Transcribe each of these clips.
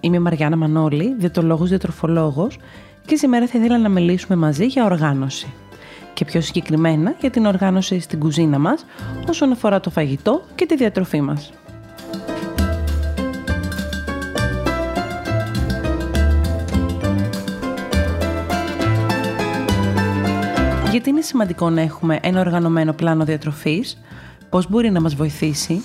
Είμαι η Μαριάννα Μανώλη, διαιτολόγος διατροφολόγος και σήμερα θα ήθελα να μιλήσουμε μαζί για οργάνωση. Και πιο συγκεκριμένα για την οργάνωση στην κουζίνα μας όσον αφορά το φαγητό και τη διατροφή μας. Γιατί είναι σημαντικό να έχουμε ένα οργανωμένο πλάνο διατροφής, πώς μπορεί να μας βοηθήσει;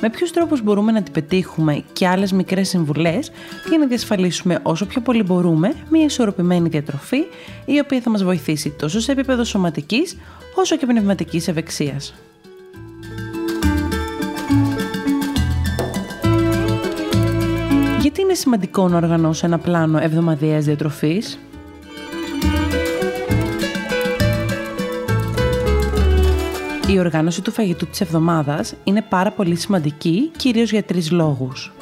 Με ποιους τρόπους μπορούμε να την πετύχουμε και άλλες μικρές συμβουλές για να διασφαλίσουμε όσο πιο πολύ μπορούμε μια ισορροπημένη διατροφή η οποία θα μας βοηθήσει τόσο σε επίπεδο σωματικής όσο και πνευματικής ευεξίας. Γιατί είναι σημαντικό να οργανώσω ένα πλάνο εβδομαδιαίας διατροφής; Η οργάνωση του φαγητού της εβδομάδας είναι πάρα πολύ σημαντική, κυρίως για τρεις λόγους.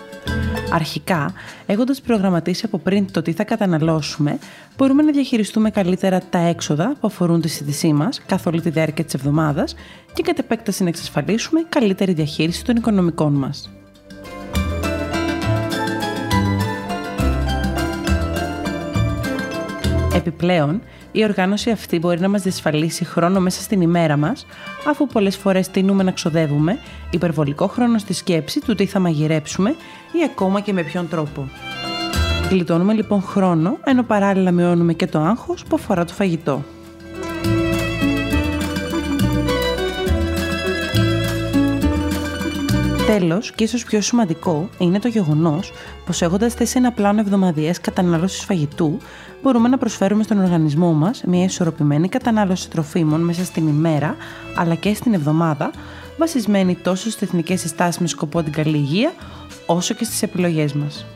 Αρχικά, έχοντας προγραμματίσει από πριν το τι θα καταναλώσουμε, μπορούμε να διαχειριστούμε καλύτερα τα έξοδα που αφορούν τη συντησή μας καθ' όλη τη διάρκεια της εβδομάδας και κατ' επέκταση να εξασφαλίσουμε καλύτερη διαχείριση των οικονομικών μας. Επιπλέον, η οργάνωση αυτή μπορεί να μας διασφαλίσει χρόνο μέσα στην ημέρα μας, αφού πολλές φορές τείνουμε να ξοδεύουμε υπερβολικό χρόνο στη σκέψη του τι θα μαγειρέψουμε ή ακόμα και με ποιον τρόπο. Γλιτώνουμε λοιπόν χρόνο, ενώ παράλληλα μειώνουμε και το άγχος που αφορά το φαγητό. Τέλος, και ίσως πιο σημαντικό, είναι το γεγονός πως έχοντας θέσει ένα πλάνο εβδομαδιαίας κατανάλωσης φαγητού, μπορούμε να προσφέρουμε στον οργανισμό μας μια ισορροπημένη κατανάλωση τροφίμων μέσα στην ημέρα αλλά και στην εβδομάδα, βασισμένη τόσο στις εθνικές συστάσεις με σκοπό την καλή υγεία, όσο και στις επιλογές μας.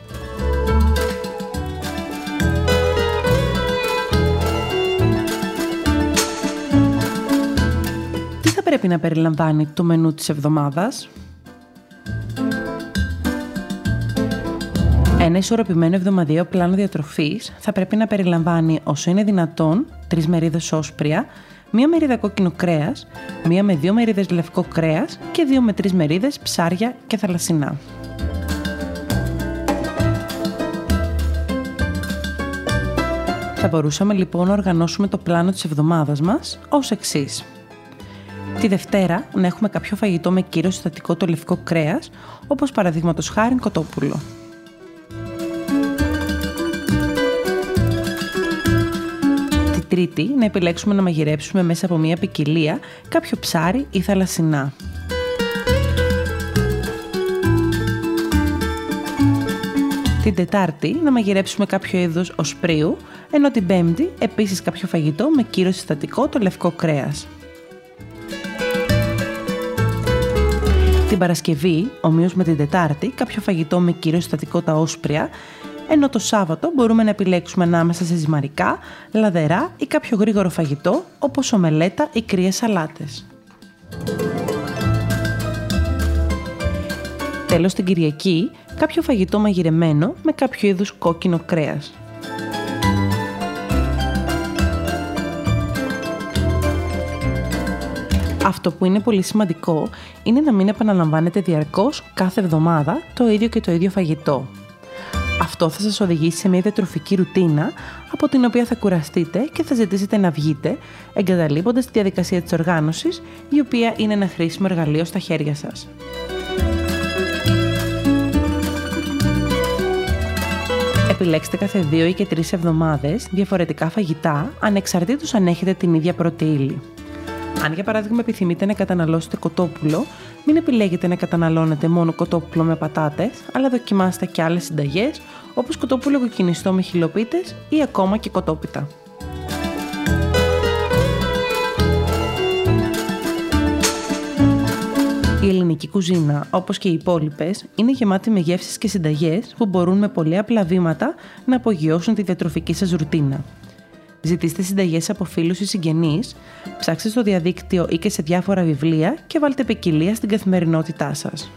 Τι θα πρέπει να περιλαμβάνει το μενού της εβδομάδας; Ένα ισορροπημένο εβδομαδιαίο πλάνο διατροφής θα πρέπει να περιλαμβάνει όσο είναι δυνατόν τρεις μερίδες όσπρια, μία μερίδα κόκκινο κρέας, μία με δύο μερίδες λευκό κρέας και δύο με τρεις μερίδες ψάρια και θαλασσινά. Θα μπορούσαμε λοιπόν να οργανώσουμε το πλάνο της εβδομάδας μας ως εξής. Τη Δευτέρα να έχουμε κάποιο φαγητό με κύριο συστατικό το λευκό κρέας, όπως παραδείγματος χάρη κοτόπουλο. Τρίτη, να επιλέξουμε να μαγειρέψουμε μέσα από μια ποικιλία κάποιο ψάρι ή θαλασσινά. Την Τετάρτη να μαγειρέψουμε κάποιο είδος οσπρίου, ενώ την Πέμπτη επίσης κάποιο φαγητό με κύριο συστατικό το λευκό κρέας. Την Παρασκευή, ομοίως με την Τετάρτη, κάποιο φαγητό με κύριο συστατικό τα όσπρια, ενώ το Σάββατο μπορούμε να επιλέξουμε ανάμεσα σε ζυμαρικά, λαδερά ή κάποιο γρήγορο φαγητό όπως ομελέτα ή κρύες σαλάτες. Τέλος την Κυριακή, κάποιο φαγητό μαγειρεμένο με κάποιο είδους κόκκινο κρέας. Αυτό που είναι πολύ σημαντικό είναι να μην επαναλαμβάνετε διαρκώς κάθε εβδομάδα το ίδιο και το ίδιο φαγητό. Αυτό θα σας οδηγήσει σε μια διατροφική ρουτίνα από την οποία θα κουραστείτε και θα ζητήσετε να βγείτε, εγκαταλείποντας τη διαδικασία της οργάνωσης, η οποία είναι ένα χρήσιμο εργαλείο στα χέρια σας. Επιλέξτε κάθε δύο ή και τρεις εβδομάδες διαφορετικά φαγητά, ανεξαρτήτως αν έχετε την ίδια πρώτη ύλη. Αν για παράδειγμα επιθυμείτε να καταναλώσετε κοτόπουλο, μην επιλέγετε να καταναλώνετε μόνο κοτόπουλο με πατάτες, αλλά δοκιμάστε και άλλες συνταγές, όπως κοτόπουλο κοκκινιστό με χιλοπίτες ή ακόμα και κοτόπιτα. Η ελληνική κουζίνα, όπως και οι υπόλοιπες, είναι γεμάτη με γεύσεις και συνταγές που μπορούν με πολύ απλά βήματα να απογειώσουν τη διατροφική σας ρουτίνα. Ζητήστε συνταγές από φίλους ή συγγενείς, ψάξτε στο διαδίκτυο ή και σε διάφορα βιβλία και βάλτε ποικιλία στην καθημερινότητά σας.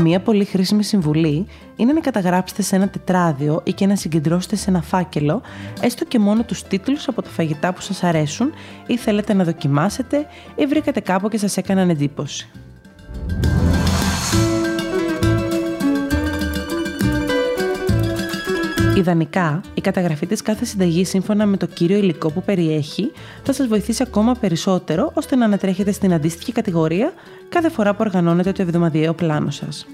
Μία πολύ χρήσιμη συμβουλή είναι να καταγράψετε σε ένα τετράδιο ή και να συγκεντρώσετε σε ένα φάκελο έστω και μόνο τους τίτλους από τα φαγητά που σας αρέσουν ή θέλετε να δοκιμάσετε ή βρήκατε κάπου και σας έκαναν εντύπωση. Ιδανικά, η καταγραφή της κάθε συνταγή σύμφωνα με το κύριο υλικό που περιέχει θα σας βοηθήσει ακόμα περισσότερο ώστε να ανατρέχετε στην αντίστοιχη κατηγορία κάθε φορά που οργανώνετε το εβδομαδιαίο πλάνο σας.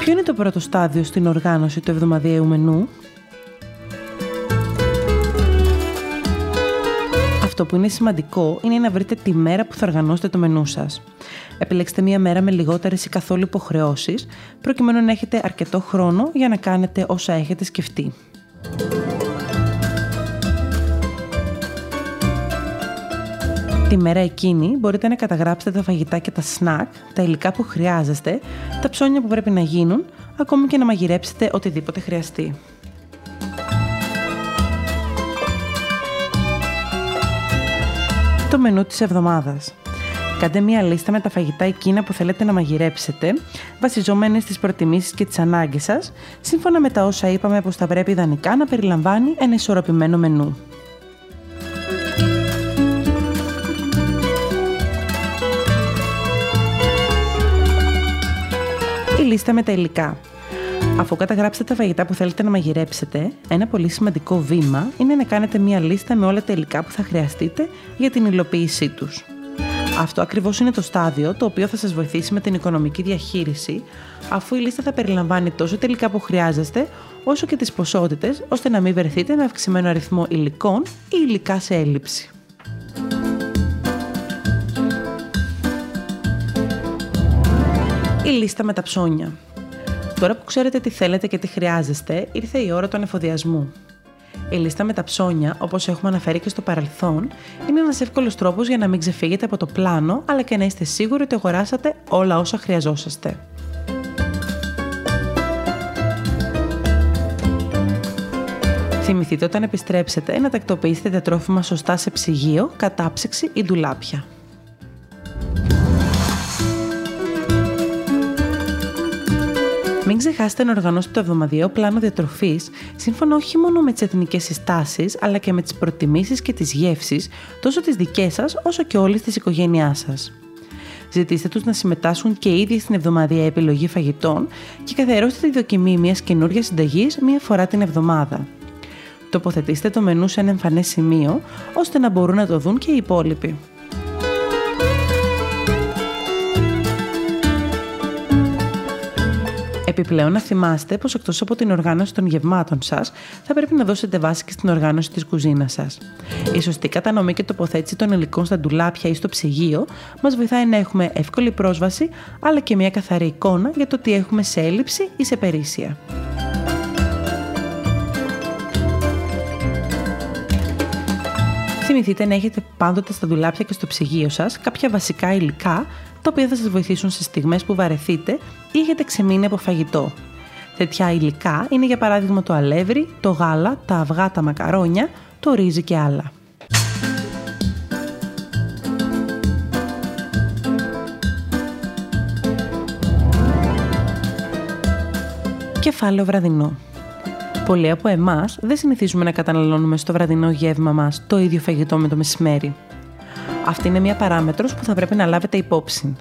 Ποιο είναι το πρώτο στάδιο στην οργάνωση του εβδομαδιαίου μενού; Αυτό που είναι σημαντικό είναι να βρείτε τη μέρα που θα οργανώσετε το μενού σας. Επιλέξτε μία μέρα με λιγότερες ή καθόλου υποχρεώσεις, προκειμένου να έχετε αρκετό χρόνο για να κάνετε όσα έχετε σκεφτεί. Τη μέρα εκείνη μπορείτε να καταγράψετε τα φαγητά και τα σνακ, τα υλικά που χρειάζεστε, τα ψώνια που πρέπει να γίνουν, ακόμη και να μαγειρέψετε οτιδήποτε χρειαστεί. Το μενού της εβδομάδας. Κάντε μία λίστα με τα φαγητά εκείνα που θέλετε να μαγειρέψετε, βασιζόμενοι στις προτιμήσεις και τις ανάγκες σας, σύμφωνα με τα όσα είπαμε πως θα πρέπει ιδανικά να περιλαμβάνει ένα ισορροπημένο μενού. Η λίστα με τα υλικά. Αφού καταγράψετε τα φαγητά που θέλετε να μαγειρέψετε, ένα πολύ σημαντικό βήμα είναι να κάνετε μία λίστα με όλα τα υλικά που θα χρειαστείτε για την υλοποίησή τους. Αυτό ακριβώς είναι το στάδιο το οποίο θα σας βοηθήσει με την οικονομική διαχείριση, αφού η λίστα θα περιλαμβάνει τόσο τελικά που χρειάζεστε, όσο και τις ποσότητες, ώστε να μην βρεθείτε με αυξημένο αριθμό υλικών ή υλικά σε έλλειψη. Η λίστα με τα ψώνια. Τώρα που ξέρετε τι θέλετε και τι χρειάζεστε, ήρθε η ώρα του ανεφοδιασμού. Η λίστα με τα ψώνια, όπως έχουμε αναφέρει και στο παρελθόν, είναι ένας εύκολος τρόπος για να μην ξεφύγετε από το πλάνο, αλλά και να είστε σίγουροι ότι αγοράσατε όλα όσα χρειαζόσαστε. Θυμηθείτε όταν επιστρέψετε να τακτοποιήσετε τα τρόφιμα σωστά σε ψυγείο, κατάψυξη ή ντουλάπια. Μην ξεχάσετε να οργανώσετε το εβδομαδιαίο πλάνο διατροφής σύμφωνα όχι μόνο με τις εθνικές συστάσεις, αλλά και με τις προτιμήσεις και τις γεύσεις τόσο τη δική σας όσο και όλη της οικογένειάς σας. Ζητήστε τους να συμμετάσχουν και ήδη στην εβδομαδιαία επιλογή φαγητών και καθιερώστε τη δοκιμή μιας καινούργιας συνταγής μία φορά την εβδομάδα. Τοποθετήστε το μενού σε ένα εμφανές σημείο, ώστε να μπορούν να το δουν και οι υπόλοιποι. Επιπλέον, να θυμάστε πως εκτός από την οργάνωση των γευμάτων σας, θα πρέπει να δώσετε βάση και στην οργάνωση της κουζίνας σας. Η σωστή κατανομή και τοποθέτηση των υλικών στα ντουλάπια ή στο ψυγείο μας βοηθάει να έχουμε εύκολη πρόσβαση, αλλά και μια καθαρή εικόνα για το τι έχουμε σε έλλειψη ή σε περίσσια. Θυμηθείτε να έχετε πάντοτε στα ντουλάπια και στο ψυγείο σας κάποια βασικά υλικά τα οποία θα σας βοηθήσουν σε στιγμές που βαρεθείτε ή έχετε ξεμείνει από φαγητό. Τέτοια υλικά είναι για παράδειγμα το αλεύρι, το γάλα, τα αυγά, τα μακαρόνια, το ρύζι και άλλα. Κεφάλαιο βραδινό. Πολλοί από εμάς δεν συνηθίζουμε να καταναλώνουμε στο βραδινό γεύμα μας το ίδιο φαγητό με το μεσημέρι. Αυτή είναι μια παράμετρος που θα πρέπει να λάβετε υπόψη.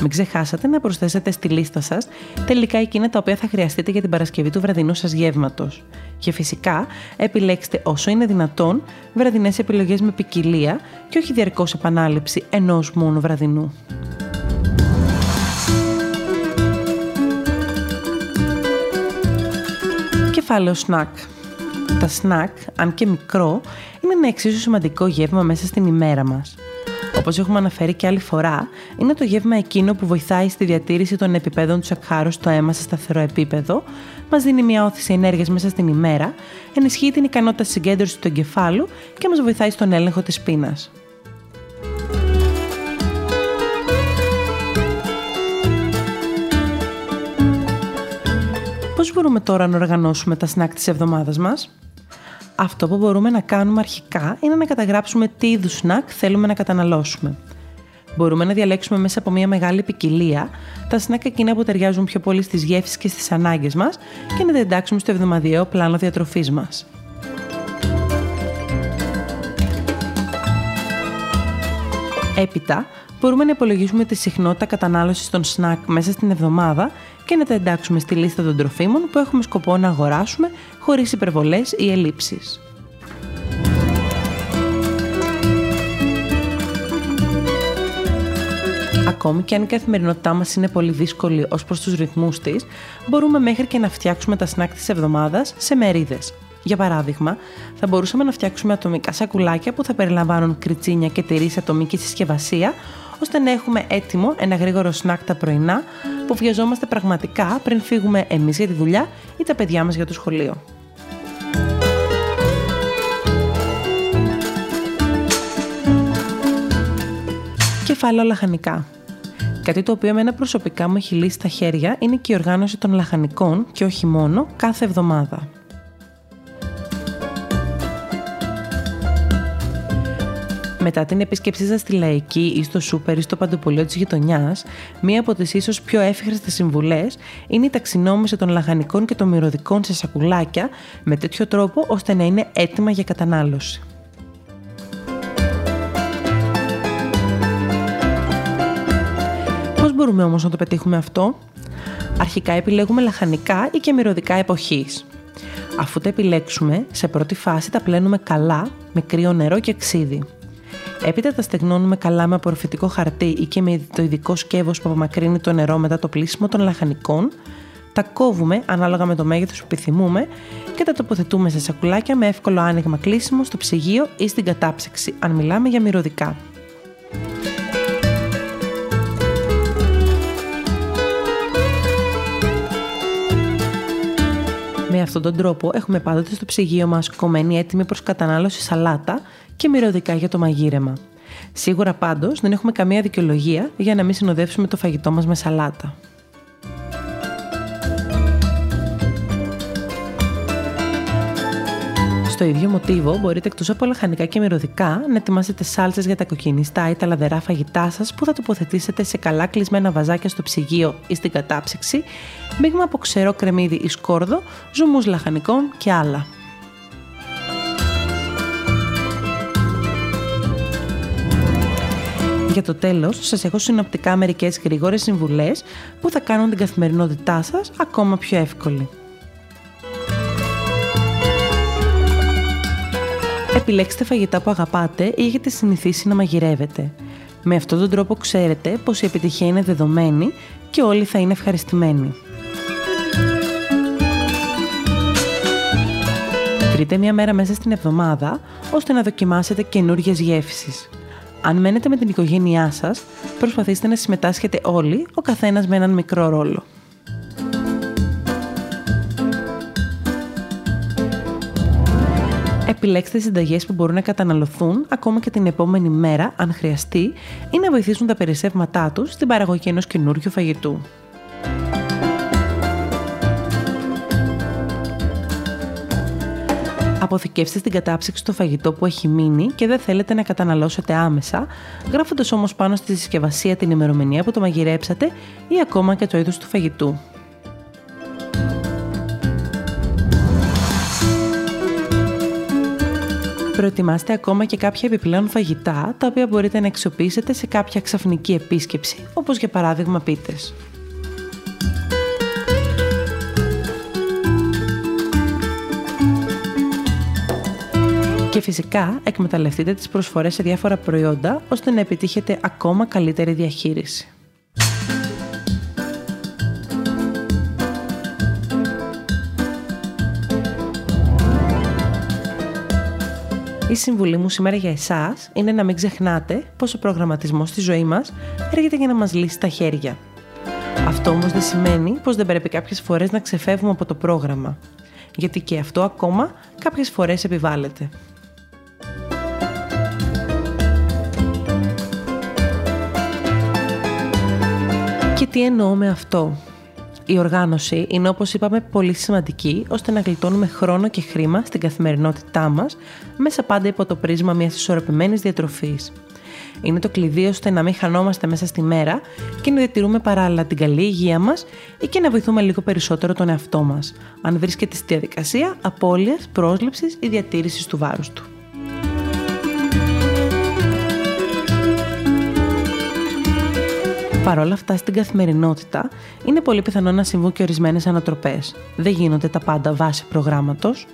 Μην ξεχάσετε να προσθέσετε στη λίστα σας τελικά εκείνα τα οποία θα χρειαστείτε για την Παρασκευή του βραδινού σας γεύματος. Και φυσικά επιλέξτε όσο είναι δυνατόν βραδινές επιλογές με ποικιλία και όχι διαρκώς επανάληψη ενός μόνο βραδινού. Κεφάλαιο σνακ. Τα σνακ, αν και μικρό, είναι ένα εξίσου σημαντικό γεύμα μέσα στην ημέρα μας. Όπως έχουμε αναφέρει και άλλη φορά, είναι το γεύμα εκείνο που βοηθάει στη διατήρηση των επιπέδων του σακχάρου στο αίμα σε σταθερό επίπεδο, μας δίνει μια όθηση ενέργειας μέσα στην ημέρα, ενισχύει την ικανότητα συγκέντρωσης του εγκεφάλου και μας βοηθάει στον έλεγχο της πείνας. Πώς μπορούμε τώρα να οργανώσουμε τα σνακ της εβδομάδας μας; Αυτό που μπορούμε να κάνουμε αρχικά είναι να καταγράψουμε τι είδους σνακ θέλουμε να καταναλώσουμε. Μπορούμε να διαλέξουμε μέσα από μια μεγάλη ποικιλία τα σνακ εκείνα που ταιριάζουν πιο πολύ στις γεύσεις και στις ανάγκες μας και να τα εντάξουμε στο εβδομαδιαίο πλάνο διατροφής μας. Έπειτα, μπορούμε να υπολογίσουμε τη συχνότητα κατανάλωσης των σνακ μέσα στην εβδομάδα και να τα εντάξουμε στη λίστα των τροφίμων που έχουμε σκοπό να αγοράσουμε χωρίς υπερβολές ή ελλείψεις. Ακόμη και αν η καθημερινότητά μας είναι πολύ δύσκολη ως προς τους ρυθμούς της, μπορούμε μέχρι και να φτιάξουμε τα σνακ της εβδομάδας σε μερίδες. Για παράδειγμα, θα μπορούσαμε να φτιάξουμε ατομικά σακουλάκια που θα περιλαμβάνουν κριτσίνια και τυρί σε ατομική συσκευασία, ώστε να έχουμε έτοιμο ένα γρήγορο σνακ τα πρωινά που βιαζόμαστε πραγματικά πριν φύγουμε εμείς για τη δουλειά ή τα παιδιά μας για το σχολείο. Κεφάλαιο λαχανικά. Κάτι το οποίο εμένα προσωπικά μου έχει λύσει στα χέρια είναι και η οργάνωση των λαχανικών και όχι μόνο κάθε εβδομάδα. Μετά την επίσκεψή σας στη Λαϊκή ή στο Σούπερ ή στο Παντοπολείο της γειτονιάς, μία από τις ίσως πιο εύχριστες συμβουλές είναι η ταξινόμηση των λαχανικών και των μυρωδικών σε σακουλάκια με τέτοιο τρόπο ώστε να είναι έτοιμα για κατανάλωση. Πώς μπορούμε όμως να το πετύχουμε αυτό; Αρχικά επιλέγουμε λαχανικά ή και μυρωδικά εποχής. Αφού τα επιλέξουμε, σε πρώτη φάση τα πλένουμε καλά με κρύο νερό και ξύδι. Έπειτα τα στεγνώνουμε καλά με απορροφητικό χαρτί ή και με το ειδικό σκεύος που απομακρύνει το νερό μετά το πλήσιμο των λαχανικών. Τα κόβουμε ανάλογα με το μέγεθος που επιθυμούμε και τα τοποθετούμε σε σακουλάκια με εύκολο άνοιγμα κλείσιμο στο ψυγείο ή στην κατάψυξη, αν μιλάμε για μυρωδικά. Με αυτόν τον τρόπο έχουμε πάντοτε στο ψυγείο μας κομμένη έτοιμη προς κατανάλωση σαλάτα και μυρωδικά για το μαγείρεμα. Σίγουρα πάντως δεν έχουμε καμία δικαιολογία για να μην συνοδεύσουμε το φαγητό μας με σαλάτα. Στο ίδιο μοτίβο μπορείτε εκτός από λαχανικά και μυρωδικά να ετοιμάσετε σάλτσες για τα κοκκινιστά ή τα λαδερά φαγητά σας που θα τοποθετήσετε σε καλά κλεισμένα βαζάκια στο ψυγείο ή στην κατάψυξη, μείγμα από ξερό κρεμμύδι ή σκόρδο, ζουμούς λαχανικών και άλλα. Για το τέλος, σας έχω συνοπτικά μερικές γρήγορες συμβουλές που θα κάνουν την καθημερινότητά σας ακόμα πιο εύκολη. Επιλέξτε φαγητά που αγαπάτε ή έχετε συνηθίσει να μαγειρεύετε. Με αυτόν τον τρόπο ξέρετε πως η επιτυχία είναι δεδομένη και όλοι θα είναι ευχαριστημένοι. Βρείτε μια μέρα μέσα στην εβδομάδα ώστε να δοκιμάσετε καινούριες γεύσεις. Αν μένετε με την οικογένειά σας, προσπαθήστε να συμμετάσχετε όλοι, ο καθένας με έναν μικρό ρόλο. Επιλέξτε συνταγές που μπορούν να καταναλωθούν ακόμα και την επόμενη μέρα, αν χρειαστεί, ή να βοηθήσουν τα περισσεύματά τους στην παραγωγή ενός καινούριου φαγητού. Αποθηκεύστε στην κατάψυξη το φαγητό που έχει μείνει και δεν θέλετε να καταναλώσετε άμεσα, γράφοντας όμως πάνω στη συσκευασία την ημερομηνία που το μαγειρέψατε ή ακόμα και το είδος του φαγητού. Προετοιμάστε ακόμα και κάποια επιπλέον φαγητά, τα οποία μπορείτε να αξιοποιήσετε σε κάποια ξαφνική επίσκεψη, όπως για παράδειγμα πίτες. Και φυσικά εκμεταλλευτείτε τις προσφορές σε διάφορα προϊόντα ώστε να επιτύχετε ακόμα καλύτερη διαχείριση. Η συμβουλή μου σήμερα για εσάς είναι να μην ξεχνάτε πως ο προγραμματισμός στη ζωή μας έρχεται για να μας λύσει τα χέρια. Αυτό όμως δεν σημαίνει πως δεν πρέπει κάποιες φορές να ξεφεύγουμε από το πρόγραμμα. Γιατί και αυτό ακόμα κάποιες φορές επιβάλλεται. Τι εννοώ με αυτό; Η οργάνωση είναι όπως είπαμε πολύ σημαντική ώστε να γλιτώνουμε χρόνο και χρήμα στην καθημερινότητά μας μέσα πάντα υπό το πρίσμα μιας ισορροπημένης διατροφής. Είναι το κλειδί ώστε να μην χανόμαστε μέσα στη μέρα και να διατηρούμε παράλληλα την καλή υγεία μας ή και να βοηθούμε λίγο περισσότερο τον εαυτό μας, αν βρίσκεται στη διαδικασία απώλειας, πρόσληψης ή διατήρησης του βάρους του. Παρ' όλα αυτά, στην καθημερινότητα είναι πολύ πιθανό να συμβούν και ορισμένες ανατροπές. Δεν γίνονται τα πάντα βάσει προγράμματος.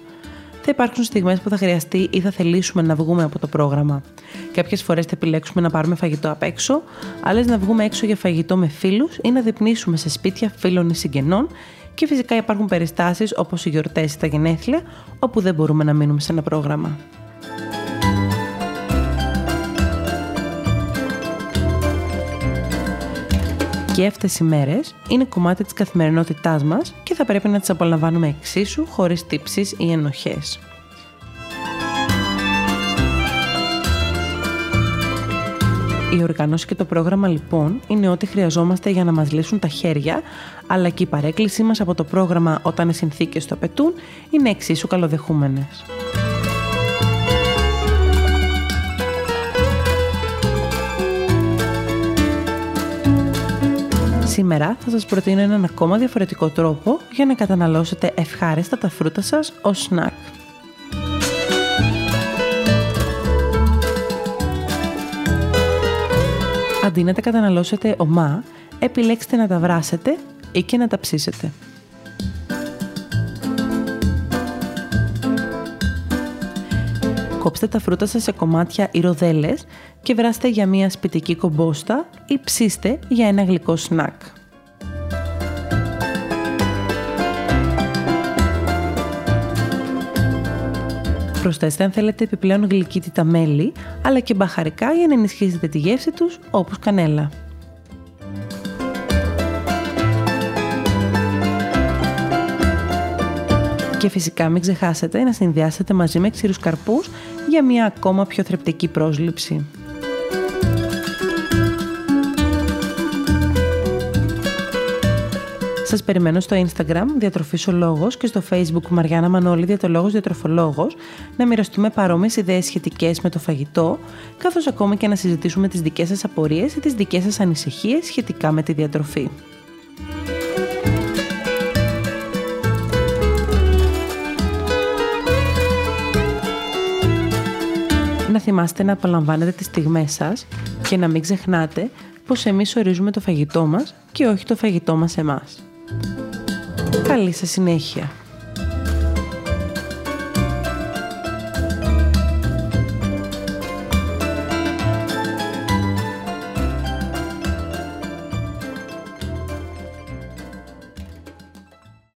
Θα υπάρξουν στιγμές που θα χρειαστεί ή θα θελήσουμε να βγούμε από το πρόγραμμα. Κάποιες φορές θα επιλέξουμε να πάρουμε φαγητό απ' έξω, άλλες να βγούμε έξω για φαγητό με φίλους ή να διπνήσουμε σε σπίτια φίλων ή συγγενών. Και φυσικά υπάρχουν περιστάσεις όπως οι γιορτές ή τα γενέθλια, όπου δεν μπορούμε να μείνουμε σε ένα πρόγραμμα. Και αυτέ οι μέρες είναι κομμάτι της καθημερινότητάς μας και θα πρέπει να τις απολαμβάνουμε εξίσου χωρίς τύψεις ή ενοχές. Η οργάνωση και το πρόγραμμα λοιπόν είναι ό,τι χρειαζόμαστε για να μας λύσουν τα χέρια, αλλά και η παρέκκλησή μας από το πρόγραμμα όταν οι συνθήκες το απαιτούν είναι εξίσου καλοδεχούμενες. Σήμερα θα σας προτείνω έναν ακόμα διαφορετικό τρόπο για να καταναλώσετε ευχάριστα τα φρούτα σας ως σνακ. Αντί να τα καταναλώσετε ομά, επιλέξτε να τα βράσετε ή και να τα ψήσετε. Κόψτε τα φρούτα σας σε κομμάτια ή ροδέλες και βράστε για μια σπιτική κομπόστα ή ψήστε για ένα γλυκό σνακ. Προσθέστε αν θέλετε επιπλέον γλυκύτητα μέλι, αλλά και μπαχαρικά για να ενισχύσετε τη γεύση τους, όπως κανέλα. Και φυσικά μην ξεχάσετε να συνδυάσετε μαζί με ξηρούς καρπούς για μια ακόμα πιο θρεπτική πρόσληψη. Σας περιμένω στο Instagram Διατροφής ο Λόγος και στο Facebook Μαριάννα Μανώλη Διατολόγος Διατροφολόγος να μοιραστούμε παρόμοιες ιδέες σχετικές με το φαγητό καθώς ακόμα και να συζητήσουμε τις δικές σας απορίες ή τις δικές σας ανησυχίες σχετικά με τη διατροφή. Θυμάστε να απολαμβάνετε τις στιγμές σας και να μην ξεχνάτε πως εμείς ορίζουμε το φαγητό μας και όχι το φαγητό μας εμάς. Καλή σας συνέχεια.